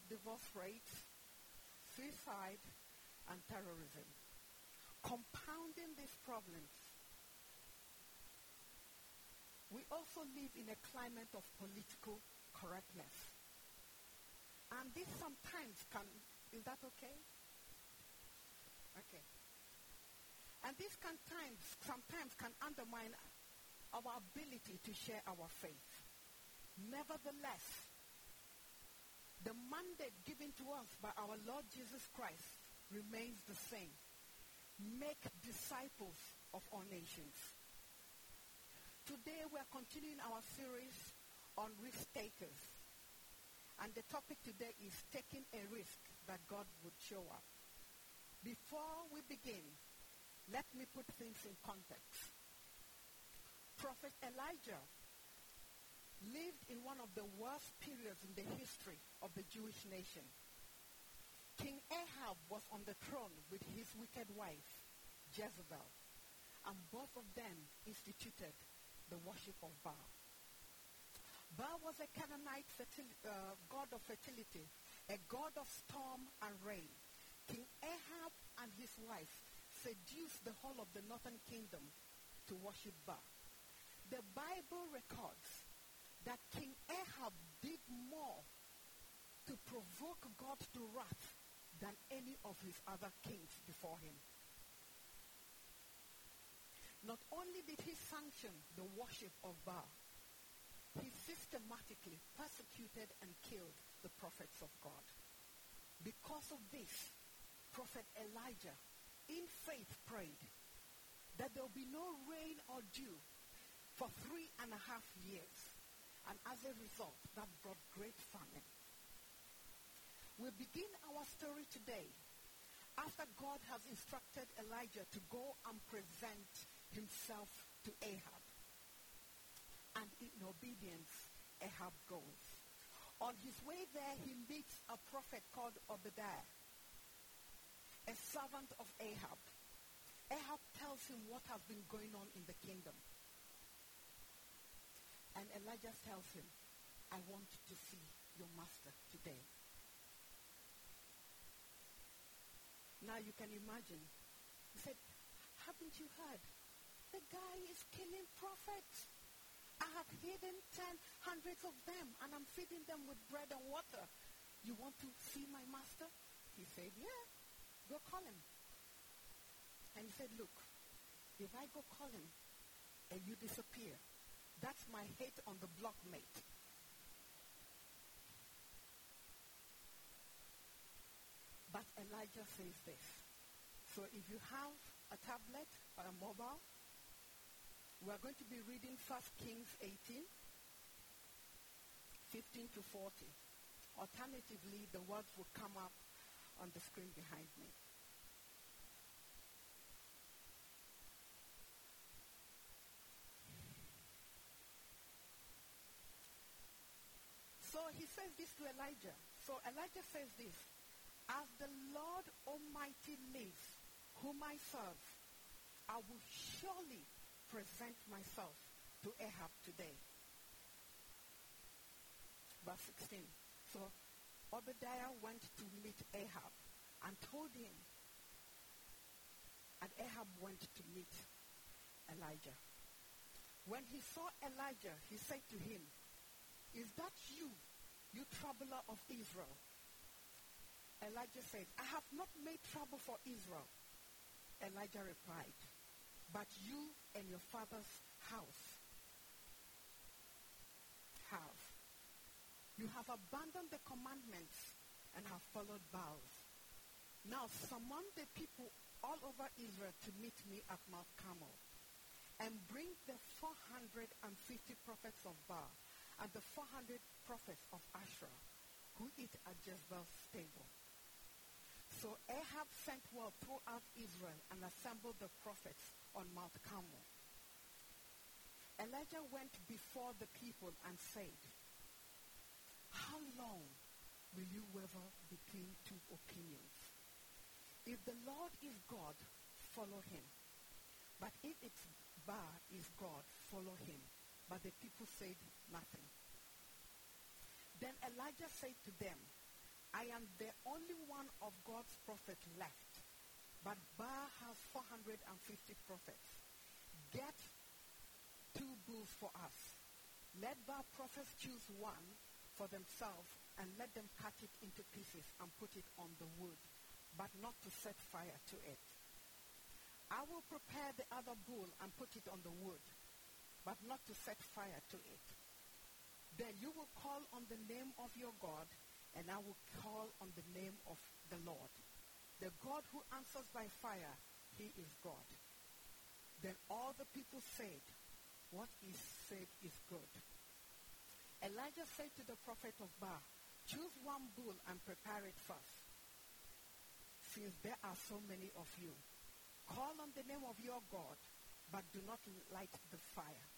of divorce rates, suicide, and terrorism. Compounding these problems, we also live in a climate of political correctness. And this sometimes can, is that okay? Okay. And this can times, sometimes can undermine our ability to share our faith. Nevertheless, the mandate given to us by our Lord Jesus Christ remains the same. Make disciples of all nations. Today we are continuing our series on risk takers. And the topic today is taking a risk that God would show up. Before we begin, let me put things in context. Prophet Elijah lived in one of the worst periods in the history of the Jewish nation. King Ahab was on the throne with his wicked wife, Jezebel, and both of them instituted the worship of Baal. Baal was a Canaanite fertil- uh, god of fertility, a god of storm and rain. King Ahab and his wife seduced the whole of the northern kingdom to worship Baal. The Bible records that King Ahab did more to provoke God to wrath than any of his other kings before him. Not only did he sanction the worship of Baal, he systematically persecuted and killed the prophets of God. Because of this, Prophet Elijah, in faith, prayed that there will be no rain or dew for three and a half years. And as a result, that brought great famine. We begin our story today after God has instructed Elijah to go and present himself to Ahab. And in obedience, Ahab goes. On his way there, he meets a prophet called Obadiah, a servant of Ahab. Ahab tells him what has been going on in the kingdom. And Elijah tells him, I want to see your master today. Now you can imagine. He said, haven't you heard? The guy is killing prophets. I have hidden ten, hundreds of them, and I'm feeding them with bread and water. You want to see my master? He said, yeah, go call him. And he said, look, if I go call him and you disappear, that's my hate on the block mate. But Elijah says this. So if you have a tablet or a mobile, we are going to be reading 1 Kings 18, 15 to 40. Alternatively, the words will come up on the screen behind me. So he says this to Elijah. So Elijah says this, as the Lord Almighty lives, whom I serve, I will surely present myself to Ahab today. Verse 16. So Obadiah went to meet Ahab and told him, and Ahab went to meet Elijah. When he saw Elijah, he said to him, is that you, you troubler of Israel? Elijah said, I have not made trouble for Israel. Elijah replied, but you and your father's house have. You have abandoned the commandments and have followed Baals. Now summon the people all over Israel to meet me at Mount Carmel and bring the 450 prophets of Baal and the 400 prophets of Asherah who eat at Jezebel's stable. So Ahab sent word throughout Israel and assembled the prophets on Mount Carmel. Elijah went before the people and said, How long will you waver between two opinions? If the Lord is God, follow him. But if it's Baal is God, follow him. But the people said nothing. Then Elijah said to them, I am the only one of God's prophets left, but Baal has 450 prophets. Get two bulls for us. Let Baal prophets choose one for themselves and let them cut it into pieces and put it on the wood, but not to set fire to it. I will prepare the other bull and put it on the wood, but not to set fire to it. Then you will call on the name of your God, and I will call on the name of the Lord. The God who answers by fire, he is God. Then all the people said, What is said is good. Elijah said to the prophet of Baal, Choose one bull and prepare it first, since there are so many of you. Call on the name of your God, but do not light the fire.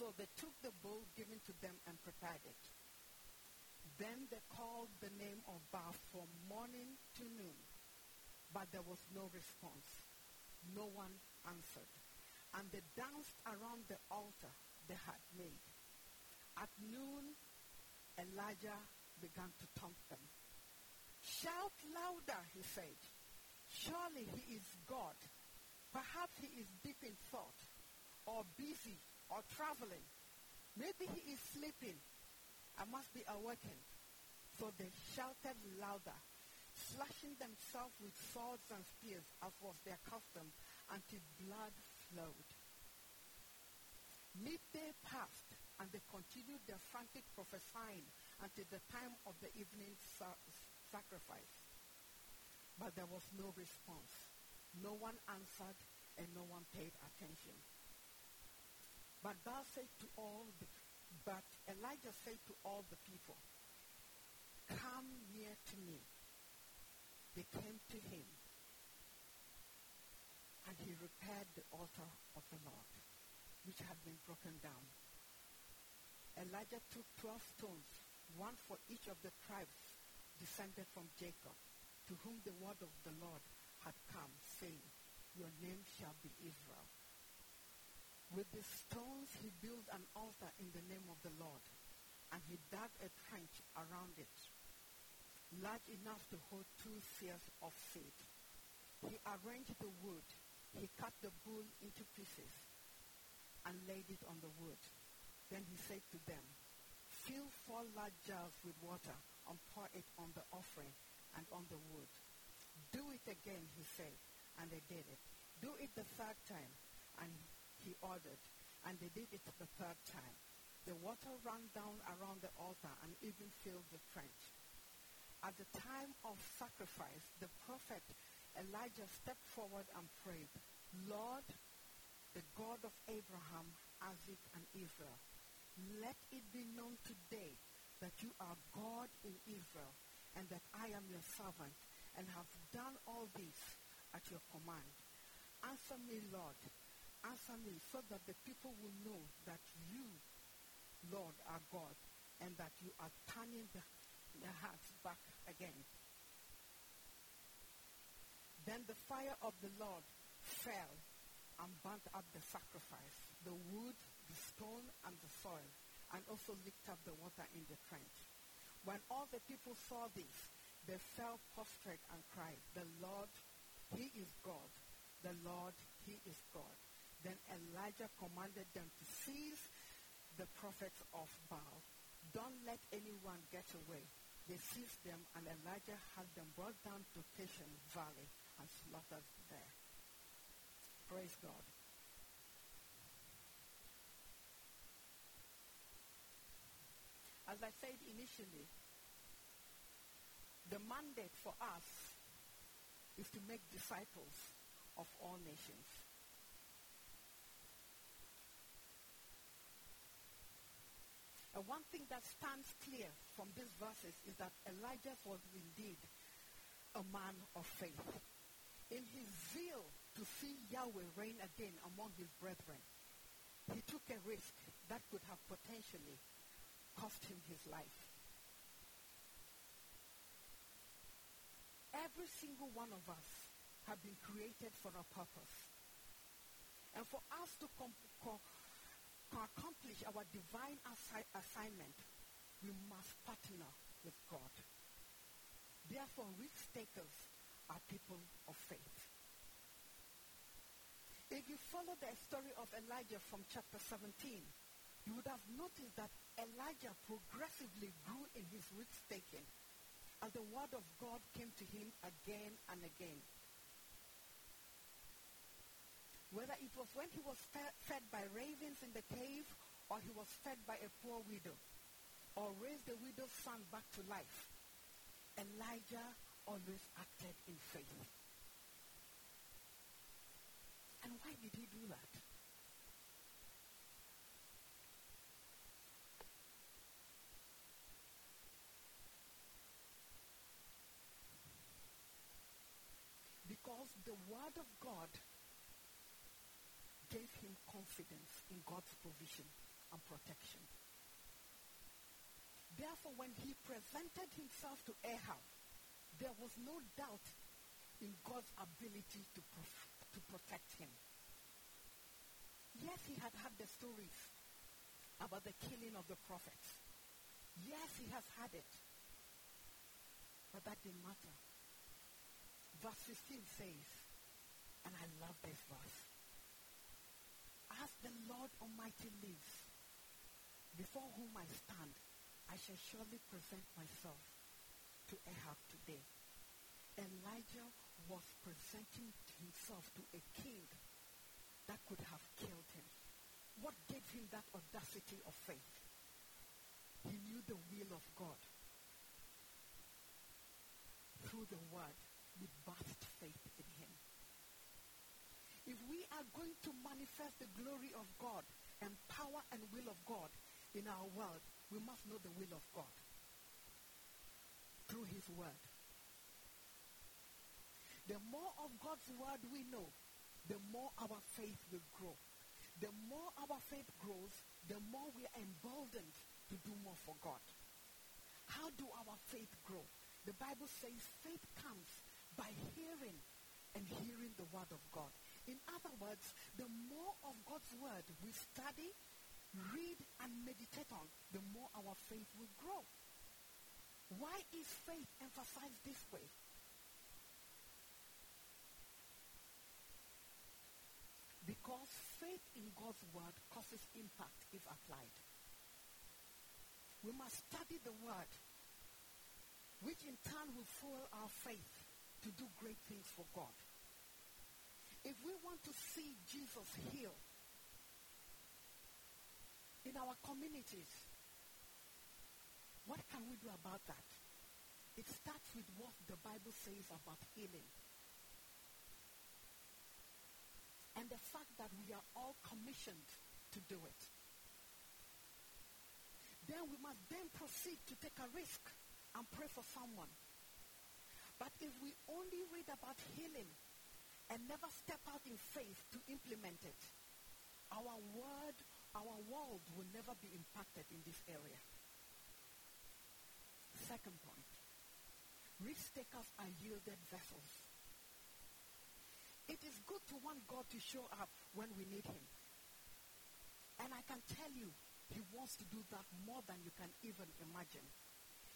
So they took the bull given to them and prepared it. Then they called the name of Baal from morning to noon, but there was no response. No one answered. And they danced around the altar they had made. At noon, Elijah began to taunt them. Shout louder, he said. Surely he is God. Perhaps he is deep in thought, or busy, or traveling. Maybe he is sleeping. I must be awakened. So they shouted louder, slashing themselves with swords and spears, as was their custom, until blood flowed. Midday passed, and they continued their frantic prophesying until the time of the evening sa- sacrifice. But there was no response. No one answered, and no one paid attention. But thou said to all the, but Elijah said to all the people, Come near to me. They came to him, and he repaired the altar of the Lord, which had been broken down. Elijah took twelve stones, one for each of the tribes descended from Jacob, to whom the word of the Lord had come, saying, Your name shall be Israel. With the stones he built an altar in the name of the Lord, and he dug a trench around it, large enough to hold two seahs of seed. He arranged the wood. He cut the bull into pieces and laid it on the wood. Then he said to them, Fill four large jars with water and pour it on the offering and on the wood. Do it again, he said, and they did it. Do it the third time, and he ordered, and they did it the third time. The water ran down around the altar and even filled the trench. At the time of sacrifice, the prophet Elijah stepped forward and prayed, Lord, the God of Abraham, Isaac, and Israel, let it be known today that you are God in Israel and that I am your servant and have done all this at your command. Answer me, Lord. Answer me so that the people will know that you, Lord, are God and that you are turning the, their hearts back again. Then the fire of the Lord fell and burnt up the sacrifice, the wood, the stone, and the soil, and also licked up the water in the trench. When all the people saw this, they fell prostrate and cried, The Lord, He is God. The Lord, He is God. Then Elijah commanded them to seize the prophets of Baal. Don't let anyone get away. They seized them, and Elijah had them brought down to Kishon Valley and slaughtered there. Praise God. As I said initially, the mandate for us is to make disciples of all nations. And one thing that stands clear from these verses is that Elijah was indeed a man of faith. In his zeal to see Yahweh reign again among his brethren, he took a risk that could have potentially cost him his life. Every single one of us have been created for a purpose. And for us to com- co- co- accomplish our divine assi- assignment, we must partner with God. Therefore, risk takers are people of faith. If you follow the story of Elijah from chapter 17, you would have noticed that Elijah progressively grew in his risk taking as the word of God came to him again and again. Whether it was when he was fed by ravens in the cave, or he was fed by a poor widow, or raised the widow's son back to life, Elijah always acted in faith. And why did he do that? Because the word of God gave him confidence in God's provision and protection. Therefore, when he presented himself to Ahab, there was no doubt in God's ability to, prof- to protect him. Yes, he had had the stories about the killing of the prophets. Yes, he has had it. But that didn't matter. Verse 15 says, and I love this verse. As the Lord Almighty lives, before whom I stand, I shall surely present myself to Ahab today. Elijah was presenting himself to a king that could have killed him. What gave him that audacity of faith? He knew the will of God. Through the word, we birthed faith in him. If we are going to manifest the glory of God and power and will of God in our world, we must know the will of God through his word. The more of God's word we know, the more our faith will grow. The more our faith grows, the more we are emboldened to do more for God. How do our faith grow? The Bible says faith comes by hearing and hearing the word of God. In other words, the more of God's word we study, read, and meditate on, the more our faith will grow. Why is faith emphasized this way? Because faith in God's word causes impact if applied. We must study the word, which in turn will fuel our faith to do great things for God. If we want to see Jesus heal in our communities, what can we do about that? It starts with what the Bible says about healing. And the fact that we are all commissioned to do it. Then we must then proceed to take a risk and pray for someone. But if we only read about healing and never step out in faith to implement it, our word, our world will never be impacted in this area. Second point. Risk takers are yielded vessels. It is good to want God to show up when we need him. And I can tell you, he wants to do that more than you can even imagine.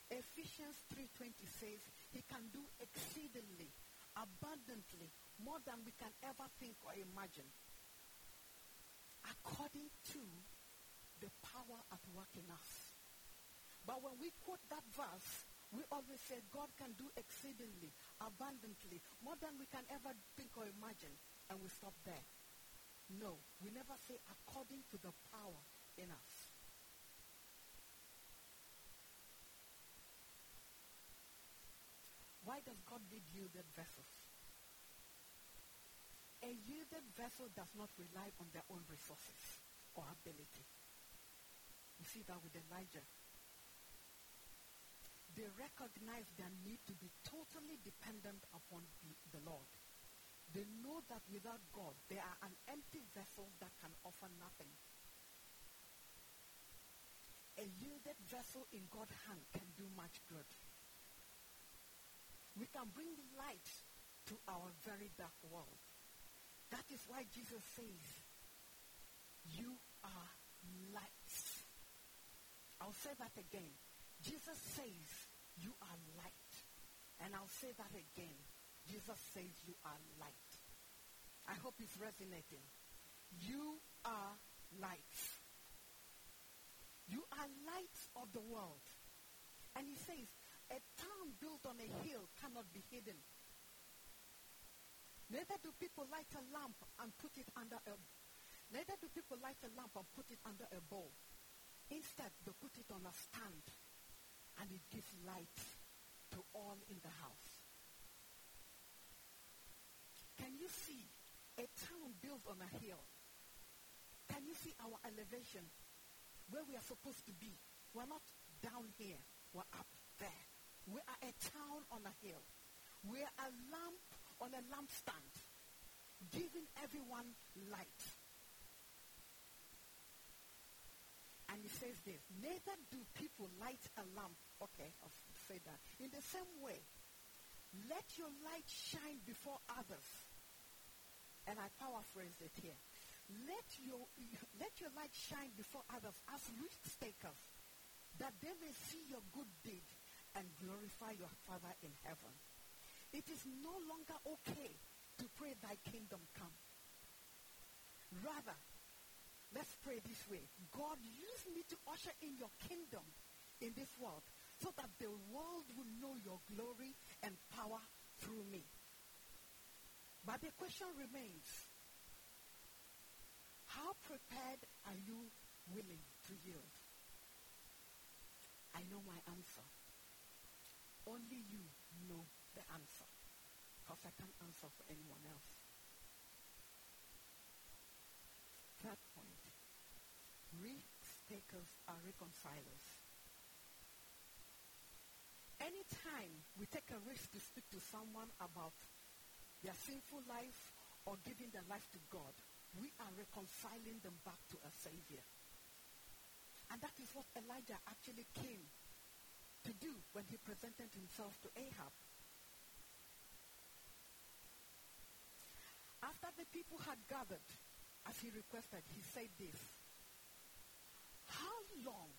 Ephesians 3.20 says he can do exceedingly, abundantly, more than we can ever think or imagine. According to the power at work in us. But when we quote that verse, we always say God can do exceedingly, abundantly, more than we can ever think or imagine, and we stop there. No, we never say according to the power in us. Why does God need yielded vessels? A yielded vessel does not rely on their own resources or ability. We see that with Elijah. They recognize their need to be totally dependent upon the, the Lord. They know that without God, they are an empty vessel that can offer nothing. A yielded vessel in God's hand can do much good. We can bring light to our very dark world. That is why Jesus says, You are lights. I'll say that again. Jesus says you are light. And I'll say that again. Jesus says you are light. I hope it's resonating. You are light. You are light of the world. And he says, a town built on a hill cannot be hidden. Neither do people light a lamp and put it under a neither do people light a lamp and put it under a bowl. Instead, they put it on a stand and it gives light to all in the house. Can you see a town built on a hill? Can you see our elevation where we are supposed to be? We're not down here, we're up there. We are a town on a hill. We're a lamp on a lampstand, giving everyone light. And he says this, neither do people light a lamp. Okay, say that. In the same way, let your light shine before others. And I paraphrase it here. Let your, let your light shine before others as risk takers, that they may see your good deed and glorify your Father in heaven. It is no longer okay to pray thy kingdom come. Rather, let's pray this way. God, use me to usher in your kingdom in this world so that the world will know your glory and power through me. But the question remains, how prepared are you willing to yield? I know my answer. Only you know. Because I can't answer for anyone else. Third point. Risk are reconcilers. Anytime we take a risk to speak to someone about their sinful life or giving their life to God, we are reconciling them back to a Savior. And that is what Elijah actually came to do when he presented himself to Ahab. After the people had gathered, as he requested, he said this How long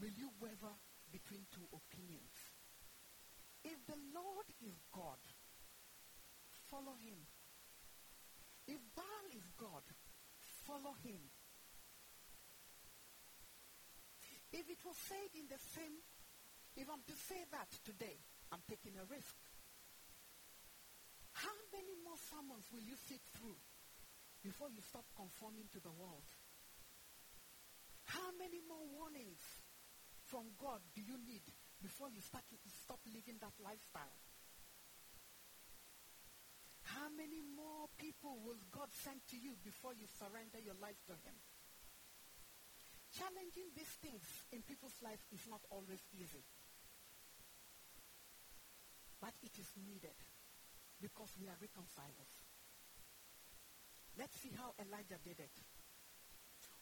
will you waver between two opinions? If the Lord is God, follow him. If Baal is God, follow him. If it was said in the same, if I'm to say that today, I'm taking a risk. More sermons will you sit through before you stop conforming to the world? How many more warnings from God do you need before you start to stop living that lifestyle? How many more people will God send to you before you surrender your life to Him? Challenging these things in people's life is not always easy. But it is needed because we are reconcilers. Let's see how Elijah did it.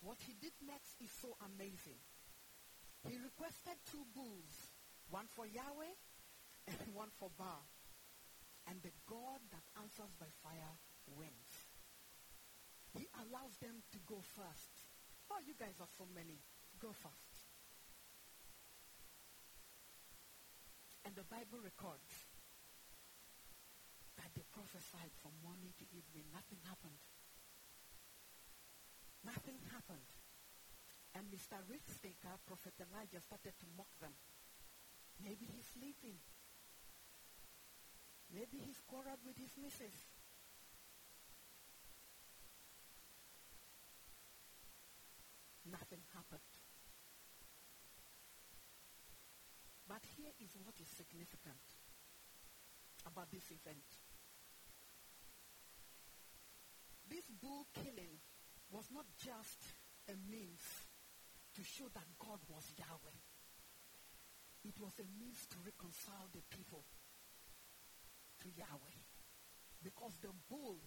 What he did next is so amazing. He requested two bulls, one for Yahweh and one for Baal. And the God that answers by fire wins. He allows them to go first. Oh, you guys are so many. Go first. And the Bible records that they prophesied from morning to evening. Nothing happened. Nothing happened. And Mr. Risk Taker, Prophet Elijah, started to mock them. Maybe he's sleeping. Maybe he's quarreled with his missus. Nothing happened. But here is what is significant about this event. This bull killing was not just a means to show that God was Yahweh. It was a means to reconcile the people to Yahweh. Because the bull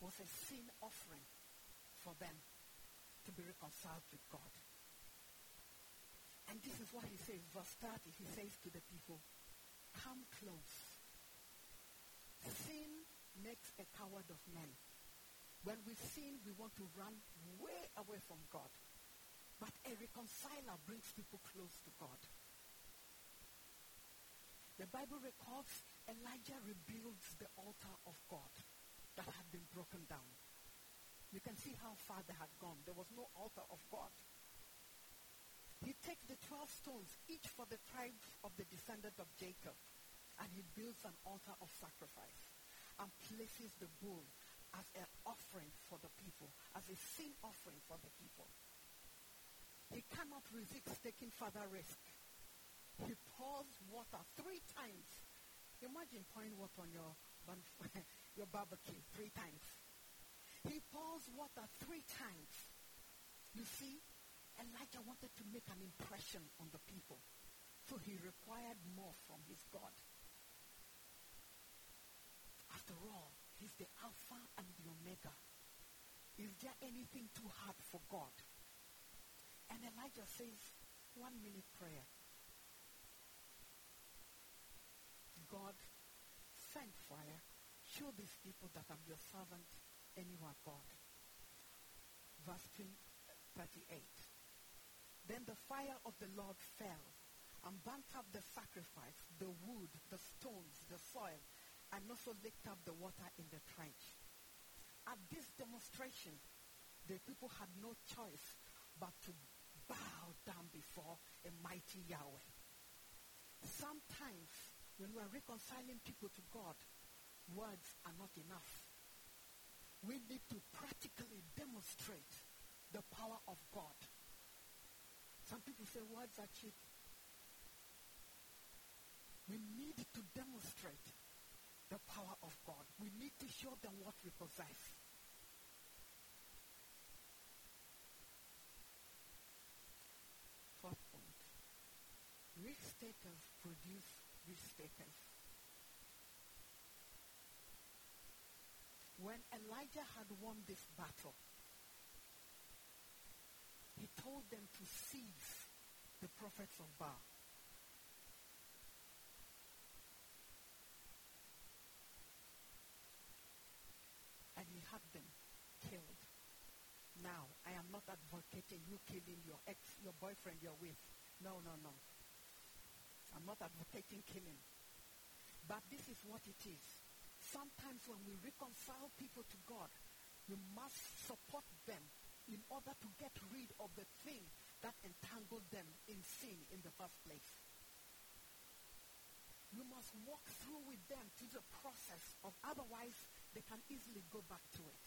was a sin offering for them to be reconciled with God. And this is what he says, verse 30, he says to the people, come close. Sin makes a coward of men. When we sin, we want to run way away from God. But a reconciler brings people close to God. The Bible records Elijah rebuilds the altar of God that had been broken down. You can see how far they had gone. There was no altar of God. He takes the 12 stones, each for the tribes of the descendant of Jacob, and he builds an altar of sacrifice and places the bull as an offering for the people, as a sin offering for the people. He cannot resist taking further risk. He pours water three times. Imagine pouring water on your, your barbecue three times. He pours water three times. You see, Elijah wanted to make an impression on the people. So he required more from his God. After all, he's the Alpha and the Omega. Is there anything too hard for God? And Elijah says, one minute prayer. God, send fire. Show these people that I'm your servant and you are God. Verse uh, 38. Then the fire of the Lord fell and burnt up the sacrifice, the wood, the stones, the soil, and also licked up the water in the trench. At this demonstration, the people had no choice but to bow down before a mighty Yahweh. Sometimes when we are reconciling people to God, words are not enough. We need to practically demonstrate the power of God. Some people say words are cheap. We need to demonstrate the power of God. We need to show them what we possess. Fourth point. Risk takers produce risk takers. When Elijah had won this battle, he told them to seize the prophets of Baal. And he had them killed. Now, I am not advocating you killing your ex, your boyfriend you're with. No, no, no. I'm not advocating killing. But this is what it is. Sometimes when we reconcile people to God, you must support them in order to get rid of the thing that entangled them in sin in the first place. You must walk through with them through the process of otherwise they can easily go back to it.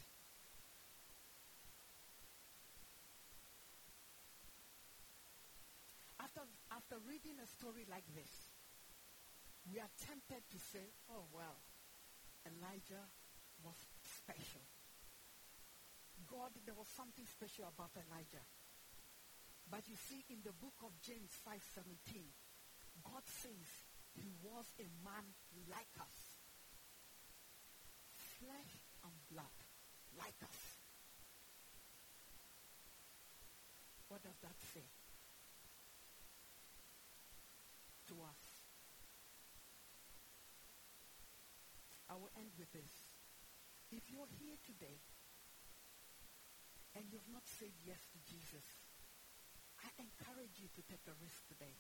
After, after reading a story like this, we are tempted to say, oh, well, Elijah was special. God, there was something special about Elijah. But you see, in the book of James 5.17, God says he was a man like us. Flesh and blood, like us. What does that say us? I will end with this. If you're here today and you've not said yes to Jesus, I encourage you to take a risk today.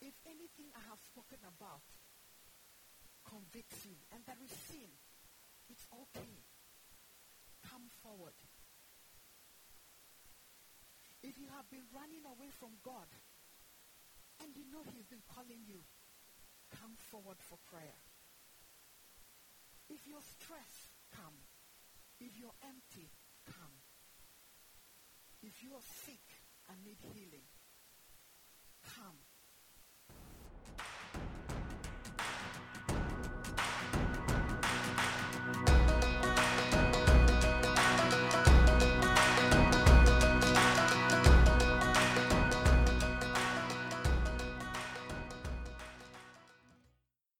If anything I have spoken about convicts you and there is sin, it's okay. Come forward. If you have been running away from God and you know He's been calling you, come forward for prayer. If you're stressed, come. If you're empty, come. If you are sick and need healing, come.